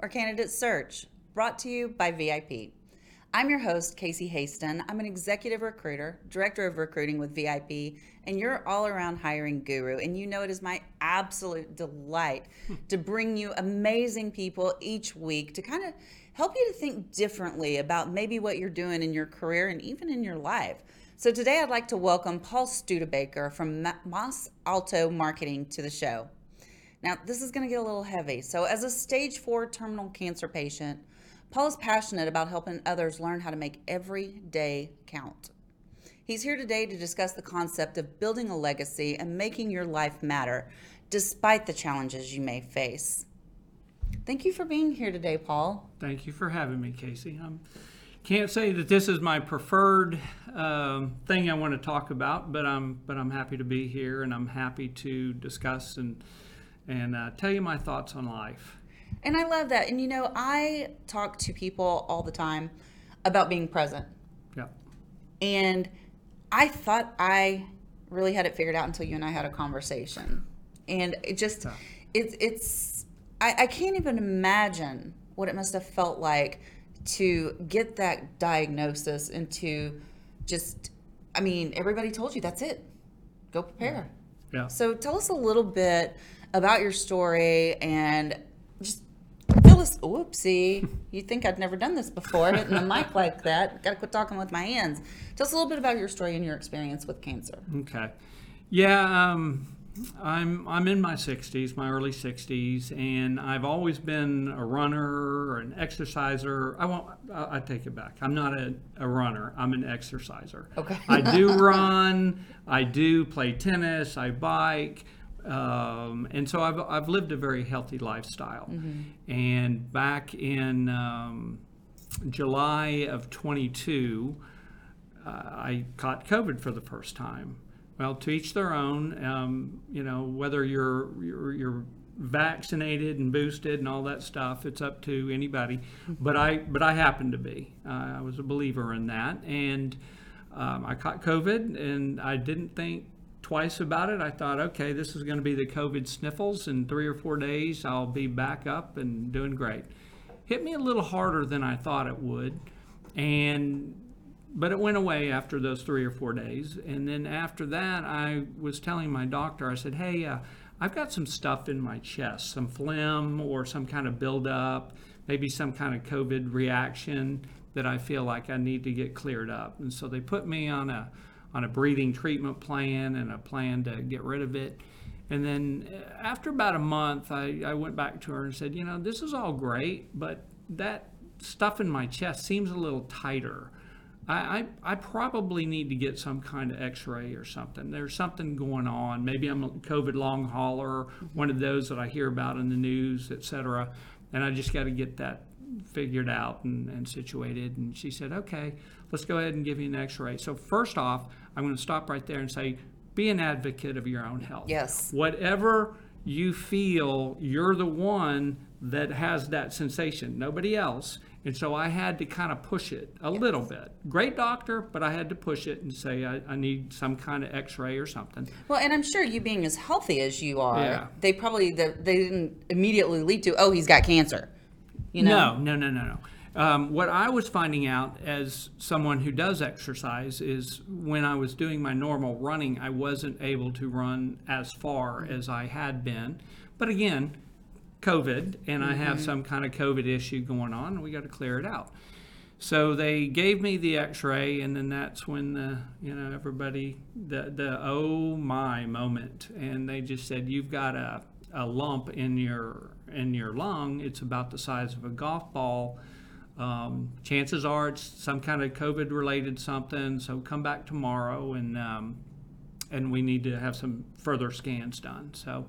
or candidate search, brought to you by VIP. I'm your host, Casey Hasten. I'm an executive recruiter, director of recruiting with VIP, and you're all around hiring guru. And you know it is my absolute delight to bring you amazing people each week to kind of help you to think differently about maybe what you're doing in your career and even in your life. So today I'd like to welcome Paul Studebaker from Mas Alto Marketing to the show. Now, this is going to get a little heavy. So, as a stage four terminal cancer patient, Paul is passionate about helping others learn how to make every day count. He's here today to discuss the concept of building a legacy and making your life matter despite the challenges you may face. Thank you for being here today, Paul. Thank you for having me, Casey. I can't say that this is my preferred um, thing I want to talk about, but I'm but I'm happy to be here and I'm happy to discuss and and uh, tell you my thoughts on life. And I love that. And you know, I talk to people all the time about being present. Yeah. And I thought I really had it figured out until you and I had a conversation. And it just, yeah. it's, it's, I, I can't even imagine what it must have felt like to get that diagnosis and to just, I mean, everybody told you that's it. Go prepare. Yeah. yeah. So tell us a little bit about your story and just fill us. Whoopsie! you think I'd never done this before, hitting the mic like that? Got to quit talking with my hands. Tell us a little bit about your story and your experience with cancer. Okay. Yeah. Um, I'm I'm in my 60s, my early 60s, and I've always been a runner or an exerciser. I won't. I, I take it back. I'm not a, a runner. I'm an exerciser. Okay. I do run. I do play tennis. I bike. Um, and so I've, I've lived a very healthy lifestyle. Mm-hmm. And back in um, July of 22, uh, I caught COVID for the first time. Well, to each their own. Um, you know, whether you're, you're, you're vaccinated and boosted and all that stuff, it's up to anybody. Mm-hmm. But I but I happened to be. Uh, I was a believer in that, and um, I caught COVID, and I didn't think twice about it. I thought, okay, this is going to be the COVID sniffles. In three or four days, I'll be back up and doing great. Hit me a little harder than I thought it would, and but it went away after those three or four days. And then after that, I was telling my doctor, I said, hey, uh, I've got some stuff in my chest, some phlegm or some kind of buildup, maybe some kind of COVID reaction that I feel like I need to get cleared up. And so they put me on a on a breathing treatment plan and a plan to get rid of it. And then uh, after about a month, I, I went back to her and said, You know, this is all great, but that stuff in my chest seems a little tighter. I, I, I probably need to get some kind of x ray or something. There's something going on. Maybe I'm a COVID long hauler, one of those that I hear about in the news, et cetera. And I just got to get that figured out and, and situated. And she said, okay, let's go ahead and give you an x ray. So, first off, I'm going to stop right there and say, be an advocate of your own health. Yes. Whatever you feel, you're the one that has that sensation, nobody else. And so I had to kind of push it a yes. little bit. Great doctor, but I had to push it and say I, I need some kind of X-ray or something. Well, and I'm sure you being as healthy as you are, yeah. they probably they didn't immediately lead to oh he's got cancer. You know? No, no, no, no, no. Um, what I was finding out as someone who does exercise is when I was doing my normal running, I wasn't able to run as far as I had been. But again, COVID, and mm-hmm. I have mm-hmm. some kind of COVID issue going on, and we got to clear it out. So they gave me the X-ray, and then that's when the you know everybody the the oh my moment, and they just said you've got a a lump in your in your lung. It's about the size of a golf ball um, chances are it's some kind of COVID related something. So come back tomorrow and um, and we need to have some further scans done. So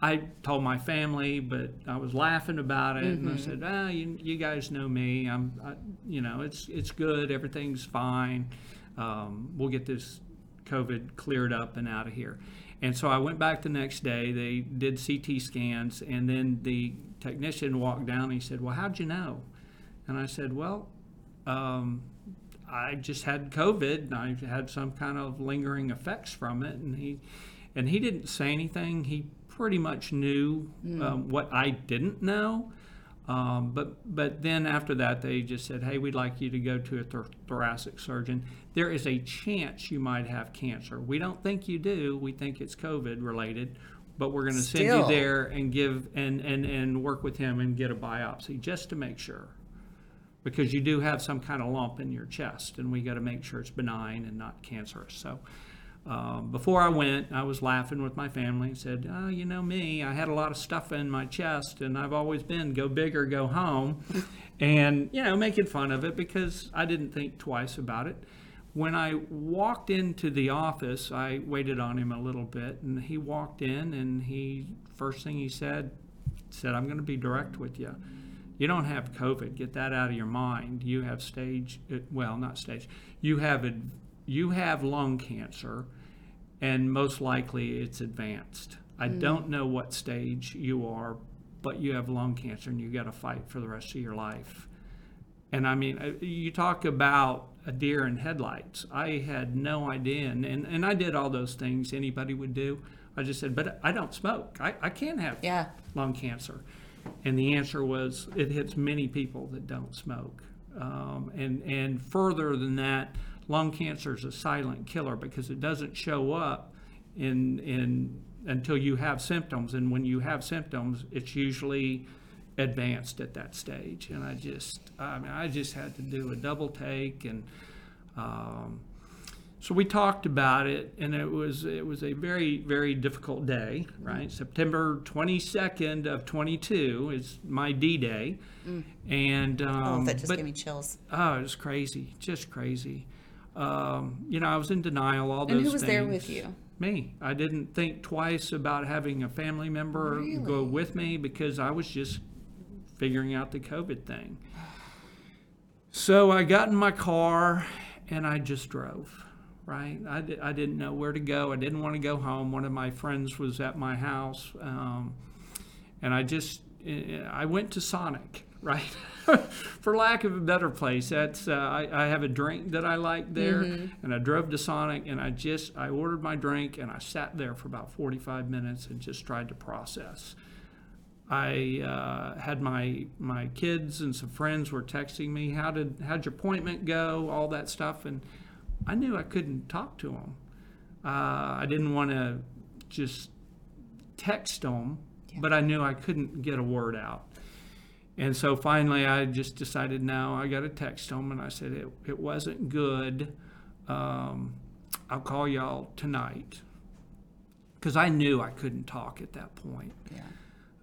I told my family, but I was laughing about it, and I said, "Ah, you, you guys know me. I'm, I, you know, it's it's good. Everything's fine. Um, we'll get this COVID cleared up and out of here." And so I went back the next day. They did CT scans, and then the technician walked down. and He said, "Well, how'd you know?" And I said, "Well, um, I just had COVID. And I had some kind of lingering effects from it." And he and he didn't say anything. He pretty much knew um, what I didn't know. Um, but but then after that, they just said, "Hey, we'd like you to go to a thor- thoracic surgeon. There is a chance you might have cancer. We don't think you do. We think it's COVID related, but we're going to send you there and give and, and and work with him and get a biopsy just to make sure." Because you do have some kind of lump in your chest, and we got to make sure it's benign and not cancerous. So, um, before I went, I was laughing with my family and said, oh, you know me, I had a lot of stuff in my chest and I've always been go big or go home. and, you know, making fun of it because I didn't think twice about it. When I walked into the office, I waited on him a little bit and he walked in and he, first thing he said, said, I'm going to be direct with you. You don't have COVID. Get that out of your mind. You have stage, uh, well, not stage. You have ad- you have lung cancer, and most likely it's advanced. I don't know what stage you are, but you have lung cancer, and you got to fight for the rest of your life. And I mean, uh, you talk about a deer in headlights. I had no idea, and, and, and I did all those things anybody would do. I just said, but I don't smoke. I, I can't have Yeah. lung cancer. And the answer was it hits many people that don't smoke. Um, and, and further than that, lung cancer is a silent killer because it doesn't show up in, in, until you have symptoms. And when you have symptoms, it's usually advanced at that stage. And I just, I mean, I just had to do a double take and, um, so we talked about it, and it was it was a very very difficult day. Right, September twenty second of twenty two is my D day, and Oh, um, that just but gave me chills. oh, it was crazy, just crazy. Um, you know, I was in denial. All those things. And who was there with you? Me. I didn't think twice about having a family member go with me because I was just figuring out the COVID thing. So I got in my car and I just drove, right? I, I didn't know where to go. I didn't want to go home. One of my friends was at my house. Um, and I just, eh, I went to Sonic, right? For lack of a better place, that's, uh, I, I have a drink that I like there. And I drove to Sonic and I just, I ordered my drink and I sat there for about 45 minutes and just tried to process. I uh, had my my kids and some friends were texting me, "How did how'd your appointment go?" All that stuff, and I knew I couldn't talk to them. Uh, I didn't want to just text them, but I knew I couldn't get a word out. And so finally, I just decided, now I got to text them, and I said it it wasn't good. Um, I'll call y'all tonight because I knew I couldn't talk at that point. Yeah.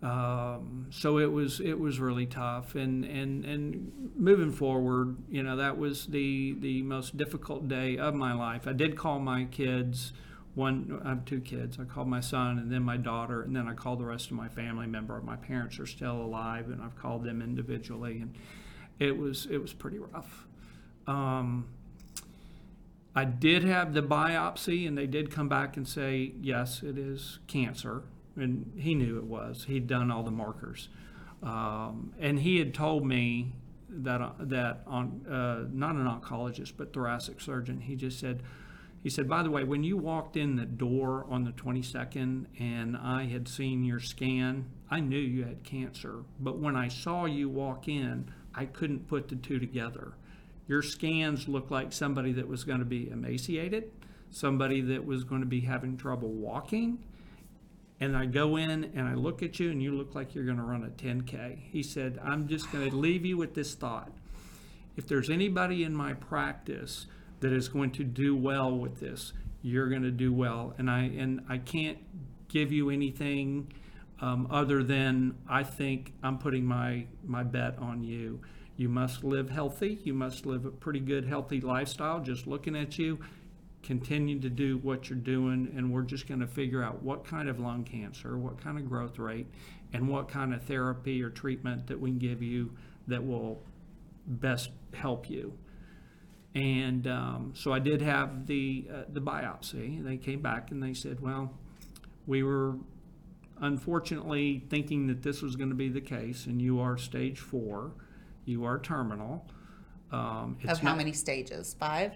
Um, so it was it was really tough, and, and and moving forward, you know, that was the the most difficult day of my life. I did call my kids. One, I have two kids. I called my son, and then my daughter, and then I called the rest of my family member. My parents are still alive, and I've called them individually, and it was it was pretty rough. Um, I did have the biopsy, and they did come back and say, yes, it is cancer. And he knew it was. He'd done all the markers. Um, and he had told me that, uh, that on, uh, not an oncologist, but thoracic surgeon, he just said, he said, by the way, when you walked in the door on the 22nd and I had seen your scan, I knew you had cancer. But when I saw you walk in, I couldn't put the two together. Your scans looked like somebody that was going to be emaciated, somebody that was going to be having trouble walking. And I go in and I look at you and you look like you're going to run a 10K. He said, I'm just going to leave you with this thought. If there's anybody in my practice that is going to do well with this, you're going to do well. And I, and I can't give you anything um, other than I think I'm putting my, my bet on you. You must live healthy. You must live a pretty good, healthy lifestyle. Just looking at you, continue to do what you're doing, and we're just going to figure out what kind of lung cancer, what kind of growth rate, and what kind of therapy or treatment that we can give you that will best help you. And um, so I did have the uh, the biopsy. And they came back and they said, well, we were unfortunately thinking that this was going to be the case, and you are stage four, you are terminal. Um, Of how many stages? Five?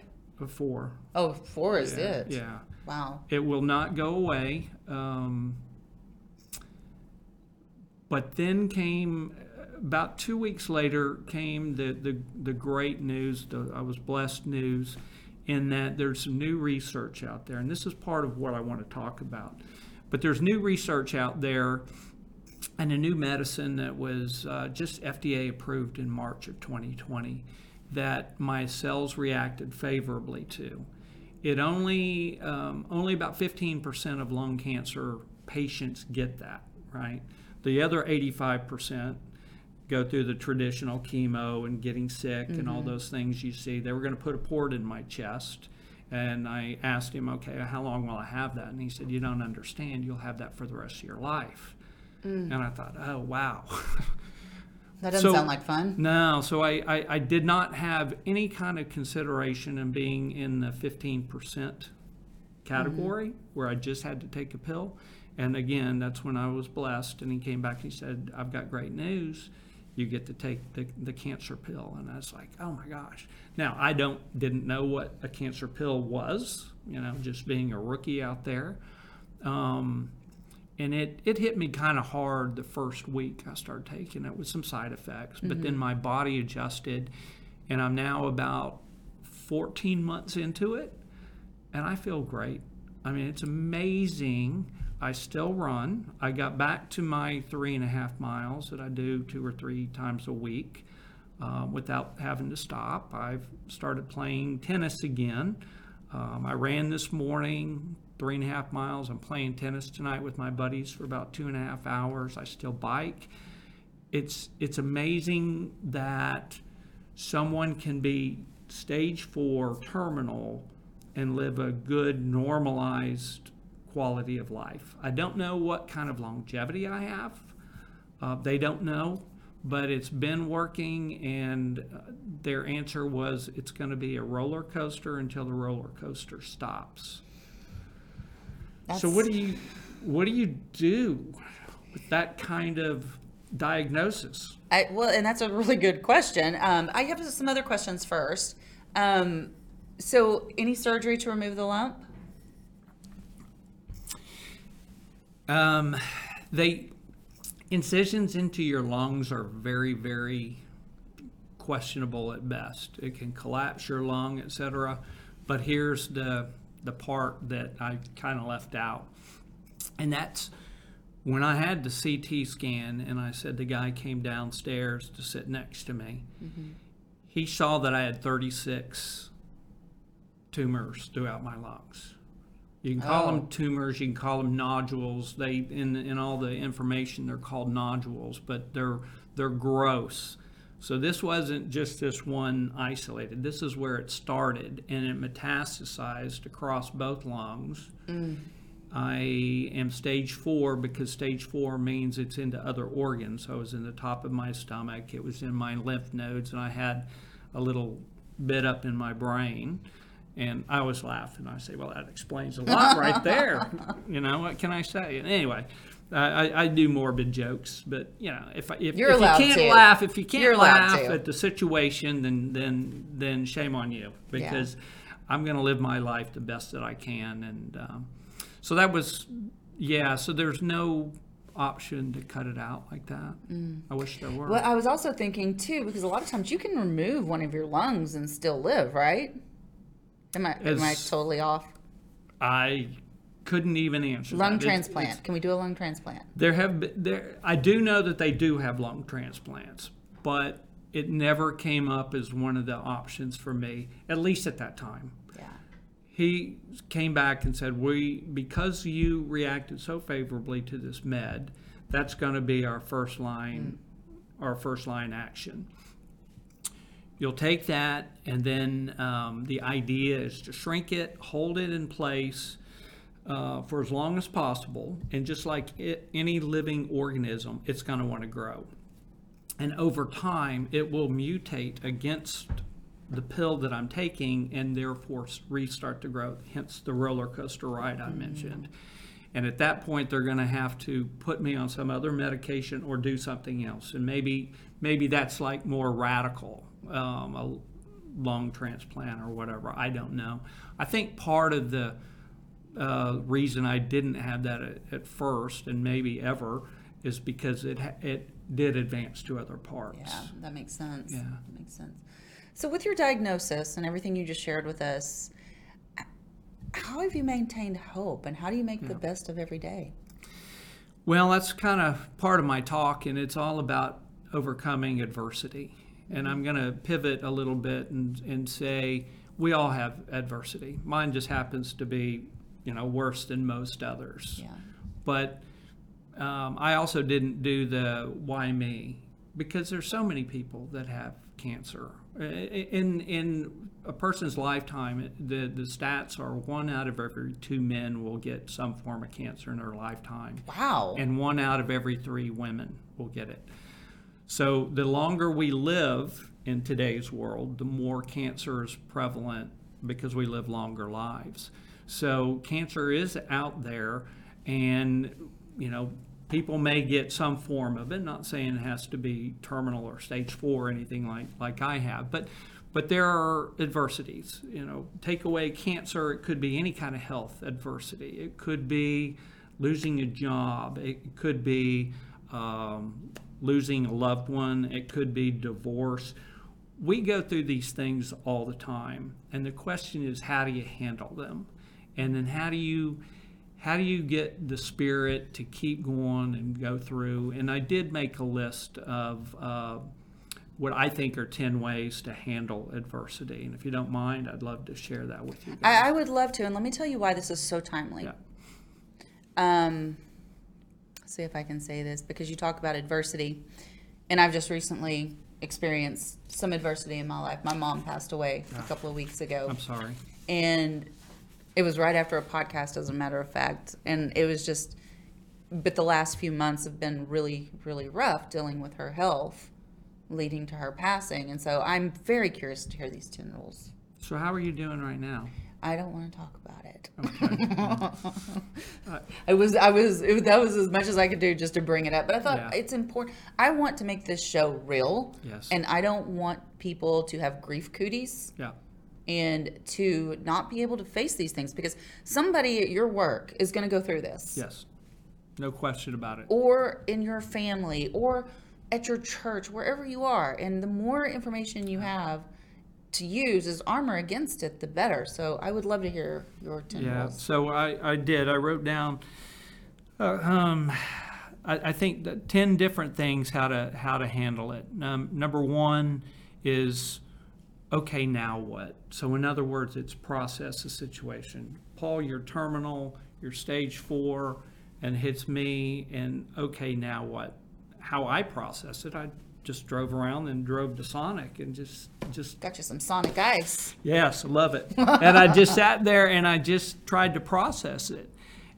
Four. Oh, four is yeah, it? Yeah. Wow. It will not go away. Um, but then came about two weeks later came the, the, the great news. The, I was blessed news in that there's some new research out there, and this is part of what I want to talk about. But there's new research out there and a new medicine that was uh, just FDA approved in March of 2020 that my cells reacted favorably to. It only um, only about 15% of lung cancer patients get that, right? The other 85% go through the traditional chemo and getting sick and all mm-hmm. those things you see. They were going to put a port in my chest. And I asked him, okay, how long will I have that? And he said, you don't understand. You'll have that for the rest of your life. Mm. And I thought, oh, wow. That doesn't So- sound like fun. No, so I, I, I did not have any kind of consideration in being in the 15% category mm-hmm. where I just had to take a pill. And again, that's when I was blessed. And he came back and he said, I've got great news. You get to take the, the cancer pill. And I was like, oh my gosh. Now, I don't didn't know what a cancer pill was, you know, just being a rookie out there. Um, and it, it hit me kind of hard the first week I started taking it with some side effects. But then my body adjusted, and I'm now about 14 months into it, and I feel great. I mean, it's amazing. I still run. I got back to my three and a half miles that I do two or three times a week uh, without having to stop. I've started playing tennis again. Um, I ran this morning, three and a half miles. I'm playing tennis tonight with my buddies for about two and a half hours. I still bike. It's it's amazing that someone can be stage four terminal and live a good normalized quality of life. I don't know what kind of longevity I have. Uh, they don't know, but it's been working, and uh, their answer was it's going to be a roller coaster until the roller coaster stops. So what do you what do you do with that kind of diagnosis? I, well, and that's a really good question. Um, I have some other questions first. Um, so, any surgery to remove the lump? Um, they incisions into your lungs are very, very questionable at best. It can collapse your lung, etc. But here's the the part that I kind of left out, and that's when I had the CT scan, and I said the guy came downstairs to sit next to me. He saw that I had 36 tumors throughout my lungs. You can call Oh. them tumors, you can call them nodules. They in in all the information they're called nodules, but they're they're gross. So this wasn't just this one isolated. This is where it started and it metastasized across both lungs. Mm. I am stage four because stage four means it's into other organs. So it was in the top of my stomach, it was in my lymph nodes, and I had a little bit up in my brain. And I always laugh and I say, well, that explains a lot right there. you know, what can I say? And anyway, I, I, do morbid jokes, but you know, if if, You're if you can't to. laugh, if you can't You're laugh at the situation, then then then shame on you because I'm going to live my life the best that I can. And um, so that was, yeah. So there's no option to cut it out like that. I wish there were. Well, I was also thinking too, because a lot of times you can remove one of your lungs and still live, right? Am I am I totally off? I couldn't even answer Lung that. Transplant. it's- Can we do a lung transplant? There have been, there. I do know that they do have lung transplants, but it never came up as one of the options for me, at least at that time. Yeah. he came back and said, "We because you reacted so favorably to this med, that's going to be our first line, mm. our first line action." You'll take that, and then um, the idea is to shrink it, hold it in place uh, for as long as possible. And just like it, any living organism, it's going to want to grow. And over time, it will mutate against the pill that I'm taking and therefore restart to grow, hence the roller coaster ride I mentioned. And at that point, they're going to have to put me on some other medication or do something else. And maybe maybe that's like more radical, um, a lung transplant or whatever. I don't know. I think part of the uh, reason I didn't have that at, at, first and maybe ever is because it it did advance to other parts. Yeah, that makes sense. Yeah, that makes sense. So, with your diagnosis and everything you just shared with us, how have you maintained hope and how do you make yeah. the best of every day? Well, that's kind of part of my talk, and it's all about overcoming adversity. And I'm going to pivot a little bit and, and say we all have adversity. Mine just happens to be, you know, worse than most others. Yeah. But um, I also didn't do the why me because there's so many people that have cancer. In in a person's lifetime, the the stats are one out of every two men will get some form of cancer in their lifetime. Wow! And one out of every three women will get it. So the longer we live in today's world, the more cancer is prevalent because we live longer lives. So cancer is out there, and you know people may get some form of it. Not saying it has to be terminal or stage four or anything like like I have, but but there are adversities. You know, take away cancer. It could be any kind of health adversity. It could be losing a job. It could be um, losing a loved one, it could be divorce. We go through these things all the time, and the question is how do you handle them? And then how do you how do you get the spirit to keep going and go through? And I did make a list of uh, what I think are 10 ways to handle adversity. And if you don't mind, I'd love to share that with you. I, I, would love to. And let me tell you why this is so timely. Yeah. Um, see if I can say this because you talk about adversity, and I've just recently experienced some adversity in my life. My mom passed away a ah. couple of weeks ago. I'm sorry. And it was right after a podcast, as a matter of fact. And it was just, but the last few months have been really, really rough dealing with her health, leading to her passing. And so I'm very curious to hear these 10 rules. So, how are you doing right now? I don't want to talk about it. Okay. I was, I was, it, that was as much as I could do just to bring it up. But I thought yeah. it's important. I want to make this show real. Yes. And I don't want people to have grief cooties. Yeah. And to not be able to face these things because somebody at your work is going to go through this. Yes. No question about it. Or in your family or at your church, wherever you are. And the more information you have, to use as armor against it, the better. So I would love to hear your 10 yeah, rules. so I, I did. I wrote down, uh, um, I, I, think 10 different things how to, how to handle it. Um, number one is, okay, now what? So in other words, it's process the situation. Paul, you're terminal, you're stage four, and hits me, and okay, now what? How I process it, I just drove around and drove to Sonic and just just got you some Sonic ice. Yes, I love it. and I just sat there and I just tried to process it.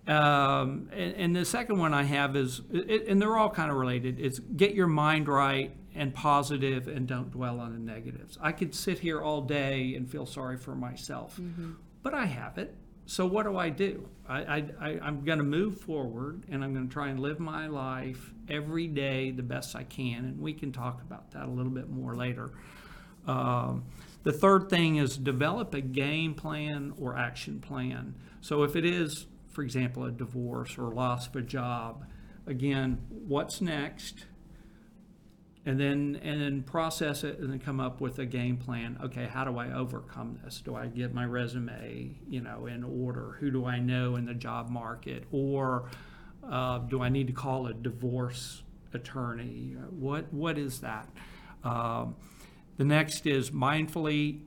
Um, and, and, the second one I have is, it, and they're all kind of related. Is get your mind right and positive, and don't dwell on the negatives. I could sit here all day and feel sorry for myself, mm-hmm. but I have it. So what do I do? I, I, I'm going to move forward and I'm going to try and live my life every day the best I can. And we can talk about that a little bit more later. Um, the third thing is develop a game plan or action plan. So if it is, for example, a divorce or loss of a job, again, what's next? And then and then process it and then come up with a game plan. Okay how do i overcome this? Do i get my resume you know in order? Who do i know in the job market? Or uh, do i need to call a divorce attorney? What what is that? Um, the next is mindfully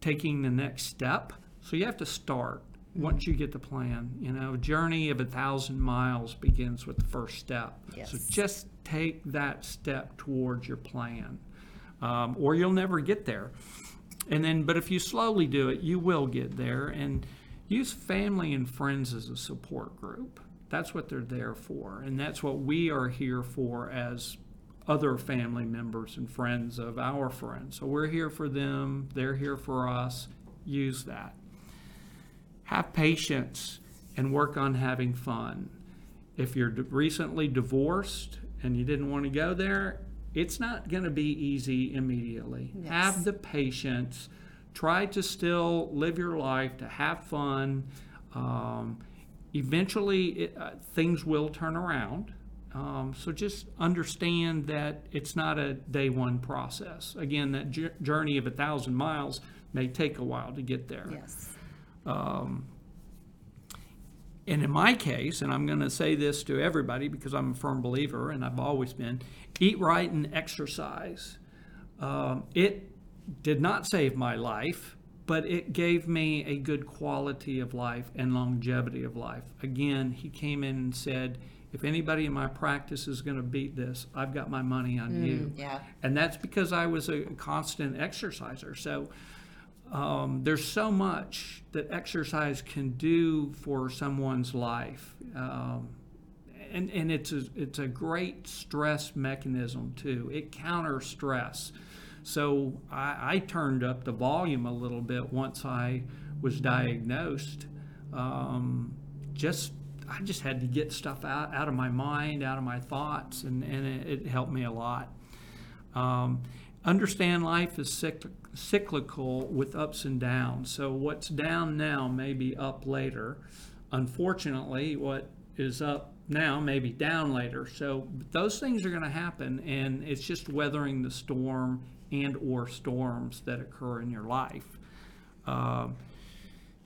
taking the next step. So you have to start once you get the plan. You know, a journey of a thousand miles begins with the first step. Yes. So just take that step towards your plan. um, or you'll never get there. And then, but if you slowly do it, you will get there. And use family and friends as a support group. That's what they're there for. And that's what we are here for as other family members and friends of our friends. So we're here for them, they're here for us. Use that. Have patience and work on having fun. If you're recently divorced and you didn't want to go there, it's not going to be easy immediately. Yes. Have the patience. Try to still live your life, to have fun. Um, eventually, it, uh, things will turn around. Um, so just understand that it's not a day one process. Again, that j- journey of a thousand miles may take a while to get there. Yes. And in my case, and I'm going to say this to everybody because I'm a firm believer and I've always been eat right and exercise. Um, it did not save my life, but it gave me a good quality of life and longevity of life. Again, he came in and said, if anybody in my practice is going to beat this, I've got my money on you. yeah. And that's because I was a constant exerciser. So um, there's so much that exercise can do for someone's life. Um, and, and it's a, it's a great stress mechanism too. It counters stress. So I, I turned up the volume a little bit once I was diagnosed. Um, just I just had to get stuff out, out of my mind, out of my thoughts, and, and it, it helped me a lot. Um, understand life is cycl- cyclical with ups and downs. So what's down now may be up later. Unfortunately, what is up now may be down later. So those things are going to happen, and it's just weathering the storm and or storms that occur in your life. Um,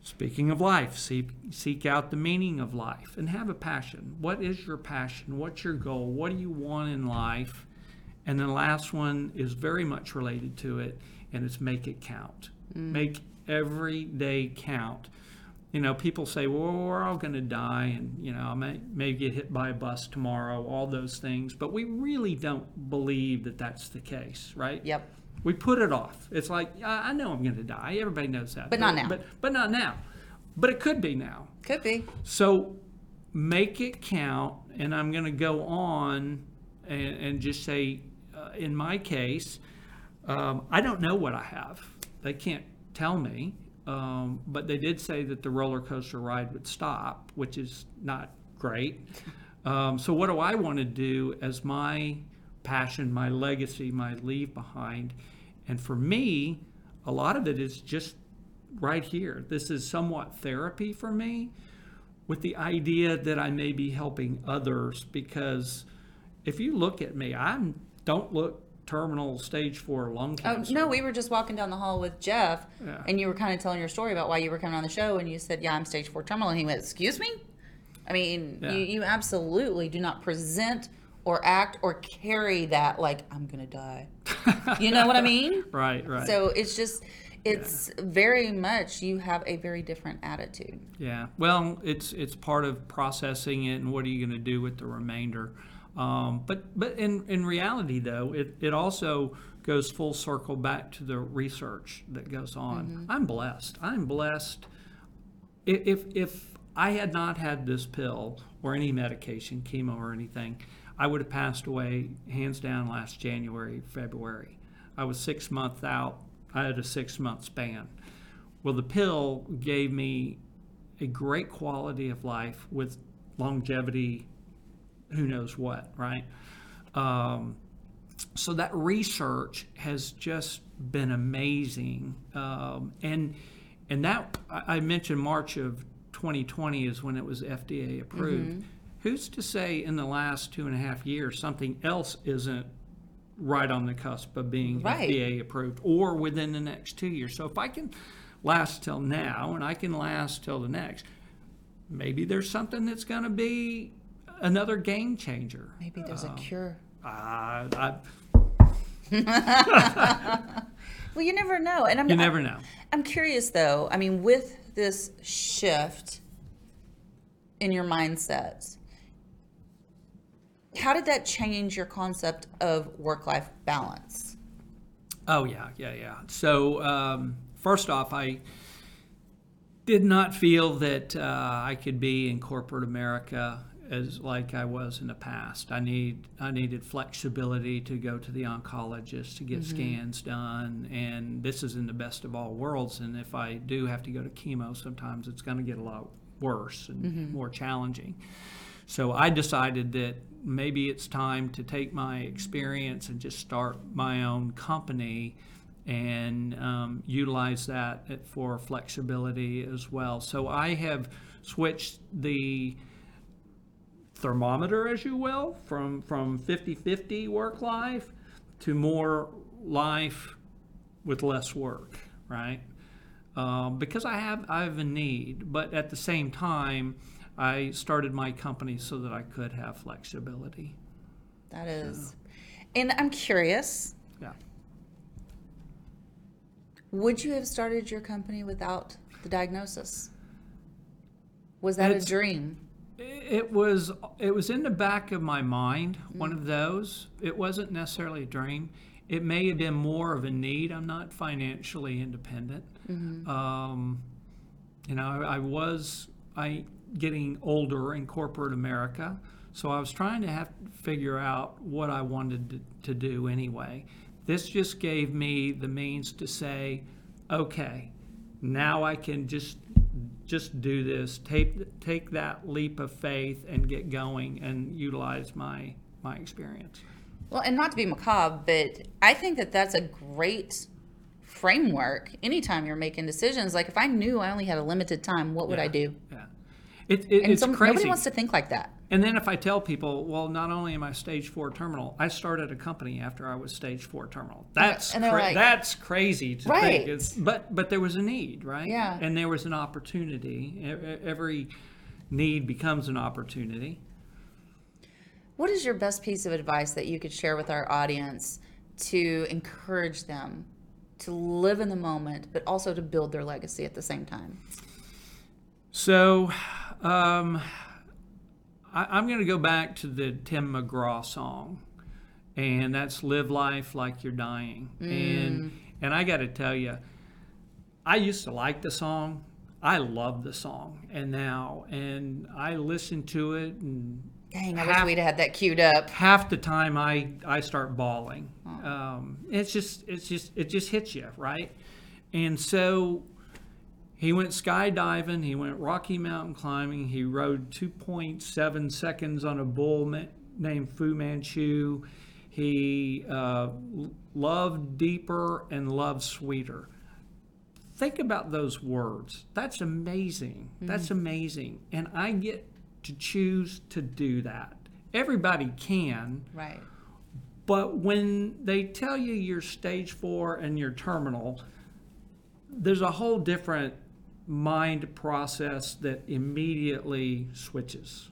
Speaking of life, seek, seek out the meaning of life and have a passion. What is your passion? What's your goal? What do you want in life? And the last one is very much related to it, and it's make it count. Mm. Make every day count. You know, people say, well, we're all going to die, and, you know, I may, may get hit by a bus tomorrow, all those things. But we really don't believe that that's the case, right? Yep. We put it off. It's like I I know I'm going to die. Everybody knows that. But not now. But but not now. But it could be now. Could be. So make it count. And I'm going to go on and, and just say, in my case, um, I don't know what I have. They can't tell me. Um, but they did say that the roller coaster ride would stop, which is not great. Um, so what do I want to do as my passion, my legacy, my leave behind? And for me, a lot of it is just right here. This is somewhat therapy for me with the idea that I may be helping others because if you look at me, I don't look terminal stage four lung cancer. Oh no, we were just walking down the hall with Jeff, Yeah. and you were kind of telling your story about why you were coming on the show, and you said, "Yeah, I'm stage four terminal," and he went, "Excuse me." I mean, Yeah. you, you absolutely do not present or act or carry that like I'm gonna die. you know what I mean? Right, right. So it's just, it's very much you have a very different attitude. Yeah. Well, it's it's part of processing it, and what are you going to do with the remainder? Um, but but in in reality, though, it it also goes full circle back to the research that goes on. I'm blessed. I'm blessed. If if I had not had this pill or any medication, chemo or anything, I would have passed away hands down last January, February. I was six months out. I had a six month span. Well, the pill gave me a great quality of life with longevity, who knows what, right? Um, so that research has just been amazing, um, and and that I mentioned March of 2020 is when it was FDA approved. Who's to say in the last two and a half years something else isn't right on the cusp of being Right. FDA approved or within the next two years? So if I can last till now and I can last till the next, maybe there's something that's going to be another game changer. Maybe there's a cure. Uh, I, Well, you never know, and I'm you never know. I'm curious though. I mean, with this shift in your mindset, how did that change your concept of work life balance? Oh yeah, yeah, yeah. So um, first off, I did not feel that uh, I could be in corporate America as like I was in the past. I need I needed flexibility to go to the oncologist to get mm-hmm. scans done, and this is in the best of all worlds. And if I do have to go to chemo, sometimes it's going to get a lot worse and mm-hmm. more challenging. So I decided that maybe it's time to take my experience and just start my own company and um, utilize that for flexibility as well. So I have switched the thermometer, as you will, from from 50-50 work life to more life with less work, right? Um, because I have I have a need, but at the same time, I started my company so that I could have flexibility. That is, so. and I'm curious. Yeah. Would you have started your company without the diagnosis? Was that it's, a dream? It was. It was in the back of my mind. Mm-hmm. One of those. It wasn't necessarily a dream. It may have been more of a need. I'm not financially independent. Mm-hmm. Um, you know, I, I was. I getting older in corporate America. So I was trying to have to figure out what I wanted to, to do anyway. This just gave me the means to say, okay, now I can just just do this, take take that leap of faith and get going and utilize my my experience. Well, and not to be macabre, but I think that that's a great framework anytime you're making decisions. Like if I knew I only had a limited time, what would yeah, I do? Yeah. It, it, and it's some, crazy. Nobody wants to think like that. And then if I tell people, well, not only am I stage four terminal, I started a company after I was stage four terminal. That's cra- like, that's crazy to right. think. It's, but but there was a need, right? Yeah. And there was an opportunity. Every need becomes an opportunity. What is your best piece of advice that you could share with our audience to encourage them to live in the moment, but also to build their legacy at the same time? So, um, I, am going to go back to the Tim McGraw song, and that's "Live Life Like You're Dying." Mm. And and I got to tell you, I used to like the song. I love the song, and now and I listen to it and. Dang, I half, wish we'd had that queued up. Half the time, I I start bawling. Oh. Um, it's just it's just it just hits you right, and so he went skydiving, he went Rocky Mountain climbing, he rode 2.7 seconds on a bull named Fu Manchu. He uh, loved deeper and loved sweeter. Think about those words. That's amazing. Mm-hmm. That's amazing. And I get to choose to do that. Everybody can. Right. But when they tell you you're stage four and you're terminal, there's a whole different mind process that immediately switches.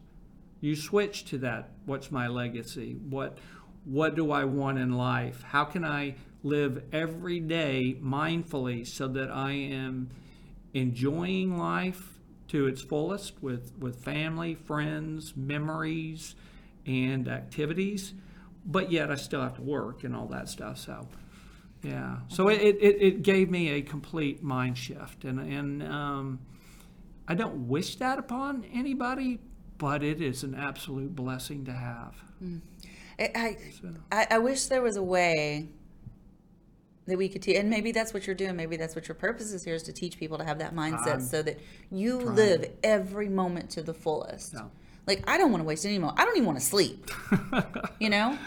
You switch to that. What's my legacy? What what do I want in life? How can I live every day mindfully so that I am enjoying life to its fullest with, with family, friends, memories, and activities, but yet I still have to work and all that stuff. So yeah. So it, it, it gave me a complete mind shift. And, and um, I don't wish that upon anybody, but it is an absolute blessing to have. Mm. I, so. I, I wish there was a way that we could teach and maybe that's what you're doing maybe that's what your purpose is here is to teach people to have that mindset I'm so that you trying. live every moment to the fullest no. like i don't want to waste any more i don't even want to sleep you know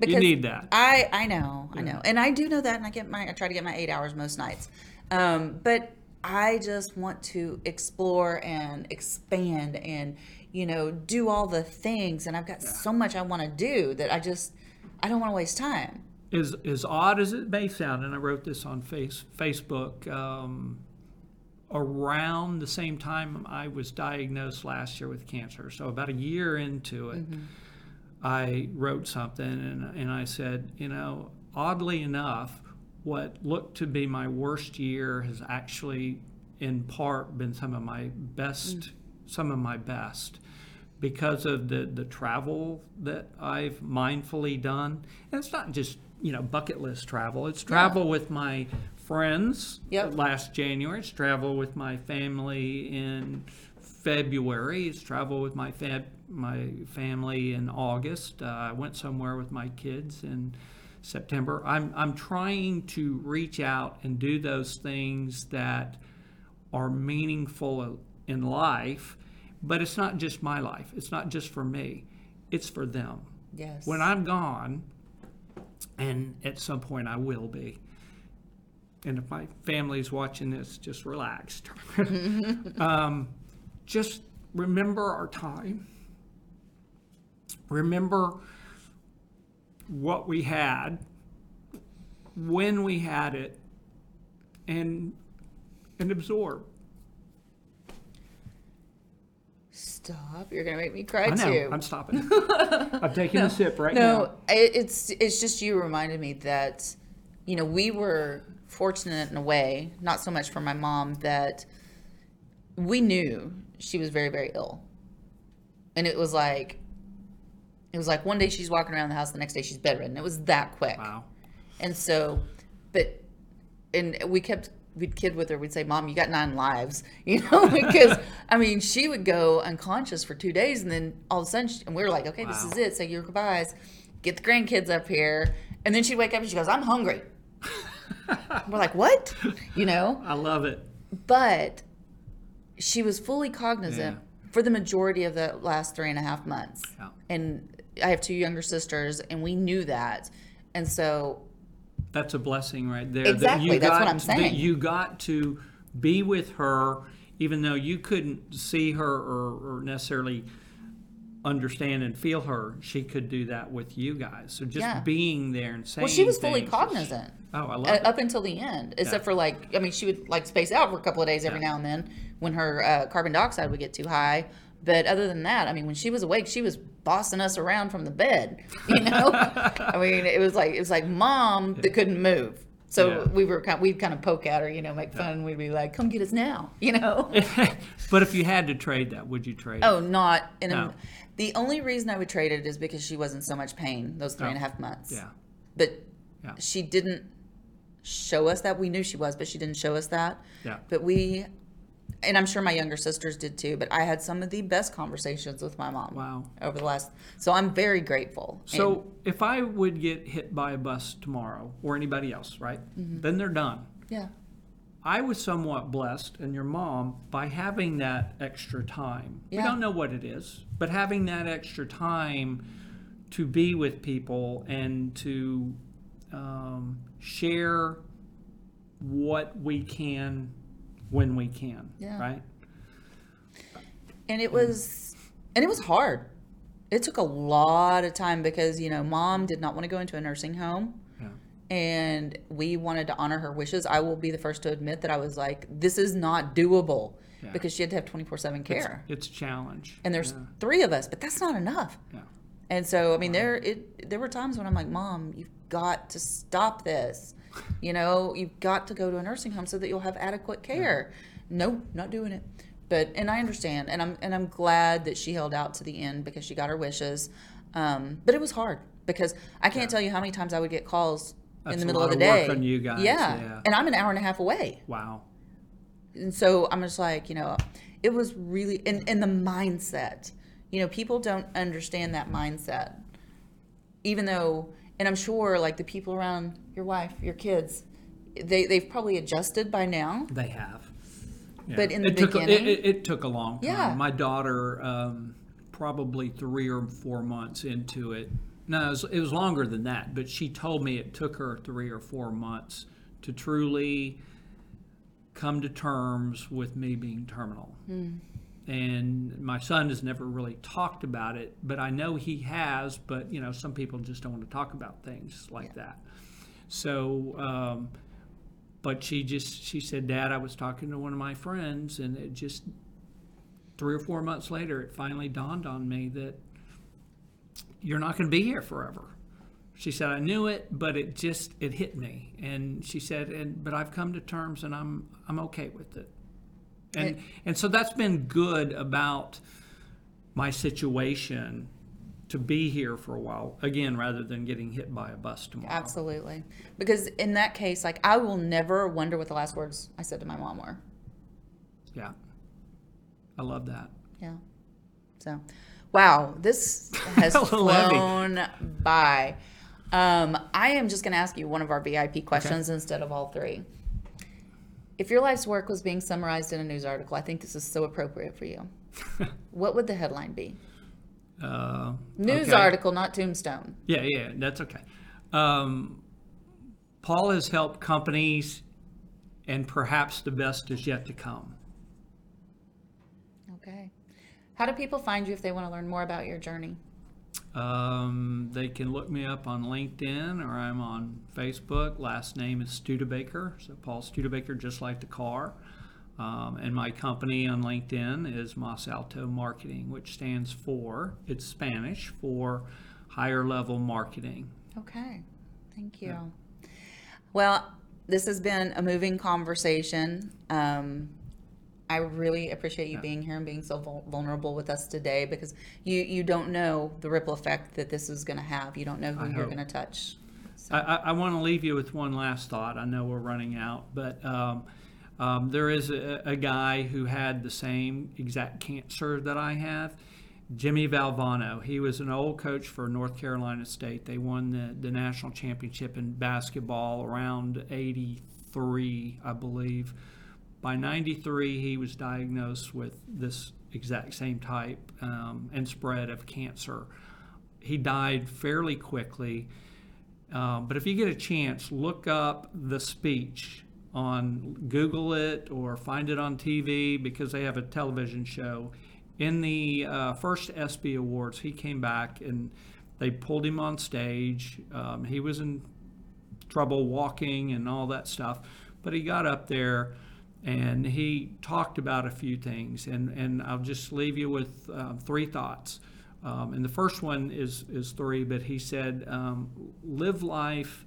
because you need that. I I know, yeah. I know, and I do know that, and I get my I try to get my eight hours most nights, um, but I just want to explore and expand and you know do all the things, and I've got yeah. so much I want to do that I just I don't want to waste time. As as odd as it may sound, and I wrote this on face Facebook. Um, around the same time I was diagnosed last year with cancer, so about a year into it. Mm-hmm I wrote something and, and I said, you know, oddly enough, what looked to be my worst year has actually, in part, been some of my best, mm. some of my best, because of the, the travel that I've mindfully done. And it's not just, you know, bucket list travel. It's travel with my friends Yep. last January. It's travel with my family in February. It's travel with my fam- my family in August. Uh, I went somewhere with my kids in September. I'm I'm trying to reach out and do those things that are meaningful in life, but it's not just my life. It's not just for me. It's for them. Yes. When I'm gone, and at some point I will be, and if my family's watching this, just relax. um, just remember our time. Remember what we had, when we had it, and and absorb. Stop. You're going to make me cry I know. too. I'm stopping. I'm taking a sip right no, now. it, it's it's just you reminded me that you know we were fortunate in a way, not so much for my mom that we knew she was very very ill, and it was like it was like one day she's walking around the house, the next day she's bedridden. It was that quick. Wow. And so, but, and we kept, we'd kid with her, we'd say, Mom, you got nine lives, you know, because, I mean, she would go unconscious for two days and then all of a sudden, she, and we were like, okay, this is it. Say your goodbyes, get the grandkids up here. And then she'd wake up and she goes, I'm hungry. we're like, what? You know? I love it. But she was fully cognizant for the majority of the last three and a half months. Yeah. And I have two younger sisters, and we knew that. And so That's a blessing right there. Exactly, that's what I'm That saying. you got to be with her, even though you couldn't see her or, or necessarily understand and feel her. She could do that with you guys. So just Yeah. being there and saying. Well, she was fully things is- cognizant. Oh, I love uh, it. up until the end, except for like, I mean, she would like space out for a couple of days every now and then when her uh, carbon dioxide would get too high. But other than that, I mean, when she was awake, she was bossing us around from the bed. You know, I mean, it was like it was like mom that couldn't move. So Yeah. we were kind, we'd kind of poke at her, you know, make fun. We'd be like, "Come get us now," you know. but if you had to trade that, would you trade? Oh, not in a. No. The only reason I would trade it is because she was in so much pain those three and a oh. half months. Yeah. But Yeah. she didn't show us that. We knew she was, but she didn't show us that. Yeah. But we, and I'm sure my younger sisters did too, but I had some of the best conversations with my mom. Wow. Over the last, so I'm very grateful. So if I would get hit by a bus tomorrow or anybody else, right? Mm-hmm. Then they're done. Yeah. I was somewhat blessed, and your mom, by having that extra time. Yeah. We don't know what it is, but having that extra time to be with people and to um, share what we can when we can, Yeah. right? and it was and it was hard it took a lot of time because you know mom did not want to go into a nursing home Yeah. and we wanted to honor her wishes i will be the first to admit that i was like this is not doable Yeah. because she had to have 24-7 care It's a challenge. and there's Yeah. three of us but that's not enough yeah. and so i mean there it there were times when i'm like mom you've got to stop this you know you've got to go to a nursing home so that you'll have adequate care no not doing it but and i understand and i'm and i'm glad that she held out to the end because she got her wishes um, but it was hard because i can't tell you how many times i would get calls in That's the a middle of the day work on you guys, yeah. yeah. and i'm an hour and a half away Wow. and so I'm just like, you know, it was really in in the mindset. You know, people don't understand that mindset. Even though and I'm sure like the people around your wife, your kids, they they've probably adjusted by now. They have. Yeah. But in the it took it, beginning- it, it took a long time. Yeah. My daughter, um, probably three or four months into it. No, it was, it was longer than that. But she told me it took her three or four months to truly come to terms with me being terminal. And my son has never really talked about it, but I know he has. But you know, some people just don't want to talk about things like that. So. Um, but she just she said dad i was talking to one of my friends and it just three or four months later it finally dawned on me that you're not going to be here forever she said i knew it but it just it hit me and she said and but i've come to terms and i'm i'm okay with it and and so that's been good about my situation to be here for a while again rather than getting hit by a bus tomorrow. Absolutely. Because in that case, like I will never wonder what the last words I said to my mom were. Yeah. I love that. Yeah. So, wow, this has flown by. Um, I am just going to ask you one of our VIP questions instead of all three. If your life's work was being summarized in a news article, I think this is so appropriate for you. what would the headline be? Uh, News okay. article, not tombstone. Yeah, yeah, that's okay. Um, Paul has helped companies, and perhaps the best is yet to come. Okay. How do people find you if they want to learn more about your journey? Um, they can look me up on LinkedIn or I'm on Facebook. Last name is Studebaker, so Paul Studebaker, just like the car. Um, and my company on LinkedIn is Mas Alto Marketing, which stands for, it's Spanish for higher level marketing. Okay. Thank you. Well, this has been a moving conversation. Um, I really appreciate you being here and being so vul- vulnerable with us today because you, you don't know the ripple effect that this is going to have. You don't know who I you're going to touch. I, I, I want to leave you with one last thought. I know we're running out, but um, um, there is a, a guy who had the same exact cancer that I have. Jimmy Valvano. He was an old coach for North Carolina State. They won the, the national championship in basketball around 83, I believe. By 93, he was diagnosed with this exact same type um, and spread of cancer. He died fairly quickly. Um, but if you get a chance, look up the speech on Google it or find it on TV because they have a television show. In the uh, first ESPY Awards, he came back and they pulled him on stage. Um, he was in trouble walking and all that stuff, but he got up there and he talked about a few things. And, and I'll just leave you with uh, three thoughts. Um, and the first one is, is three, but he said, um, live life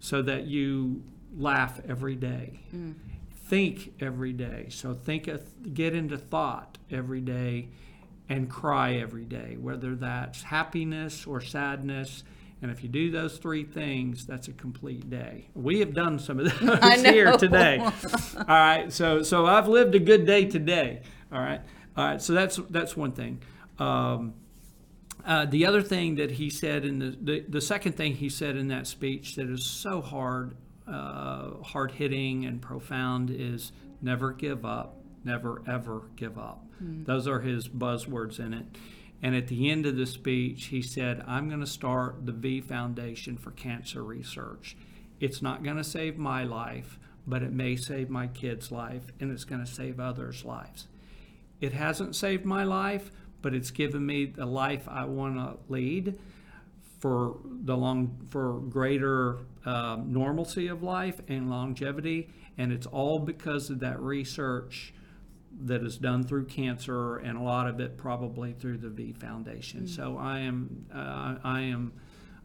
so that you laugh every day. Think every day. So think, of, get into thought every day and cry every day, whether that's happiness or sadness. And if you do those three things, that's a complete day. We have done some of those here today. All right. So so I've lived a good day today. All right. All right. So that's that's one thing. Um, uh, the other thing that he said in the, the the second thing he said in that speech that is so hard, uh, hard hitting and profound is never give up, never ever give up. Those are his buzzwords in it. And at the end of the speech, he said, I'm going to start the V Foundation for Cancer Research. It's not going to save my life, but it may save my kid's life, and it's going to save others' lives. It hasn't saved my life, but it's given me the life I want to lead for the long for greater um, normalcy of life and longevity and it's all because of that research that is done through cancer and a lot of it probably through the V Foundation. So I am uh, I am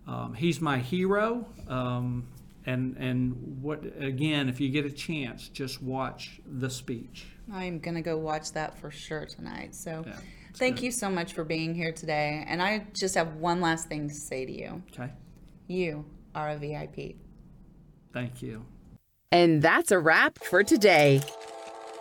um, he's my hero. Um, and and what again? If you get a chance, just watch the speech. I'm going to go watch that for sure tonight. So Yeah, thank good. you so much for being here today. And I just have one last thing to say to you. Okay, You are a VIP. thank you. And that's a wrap for today.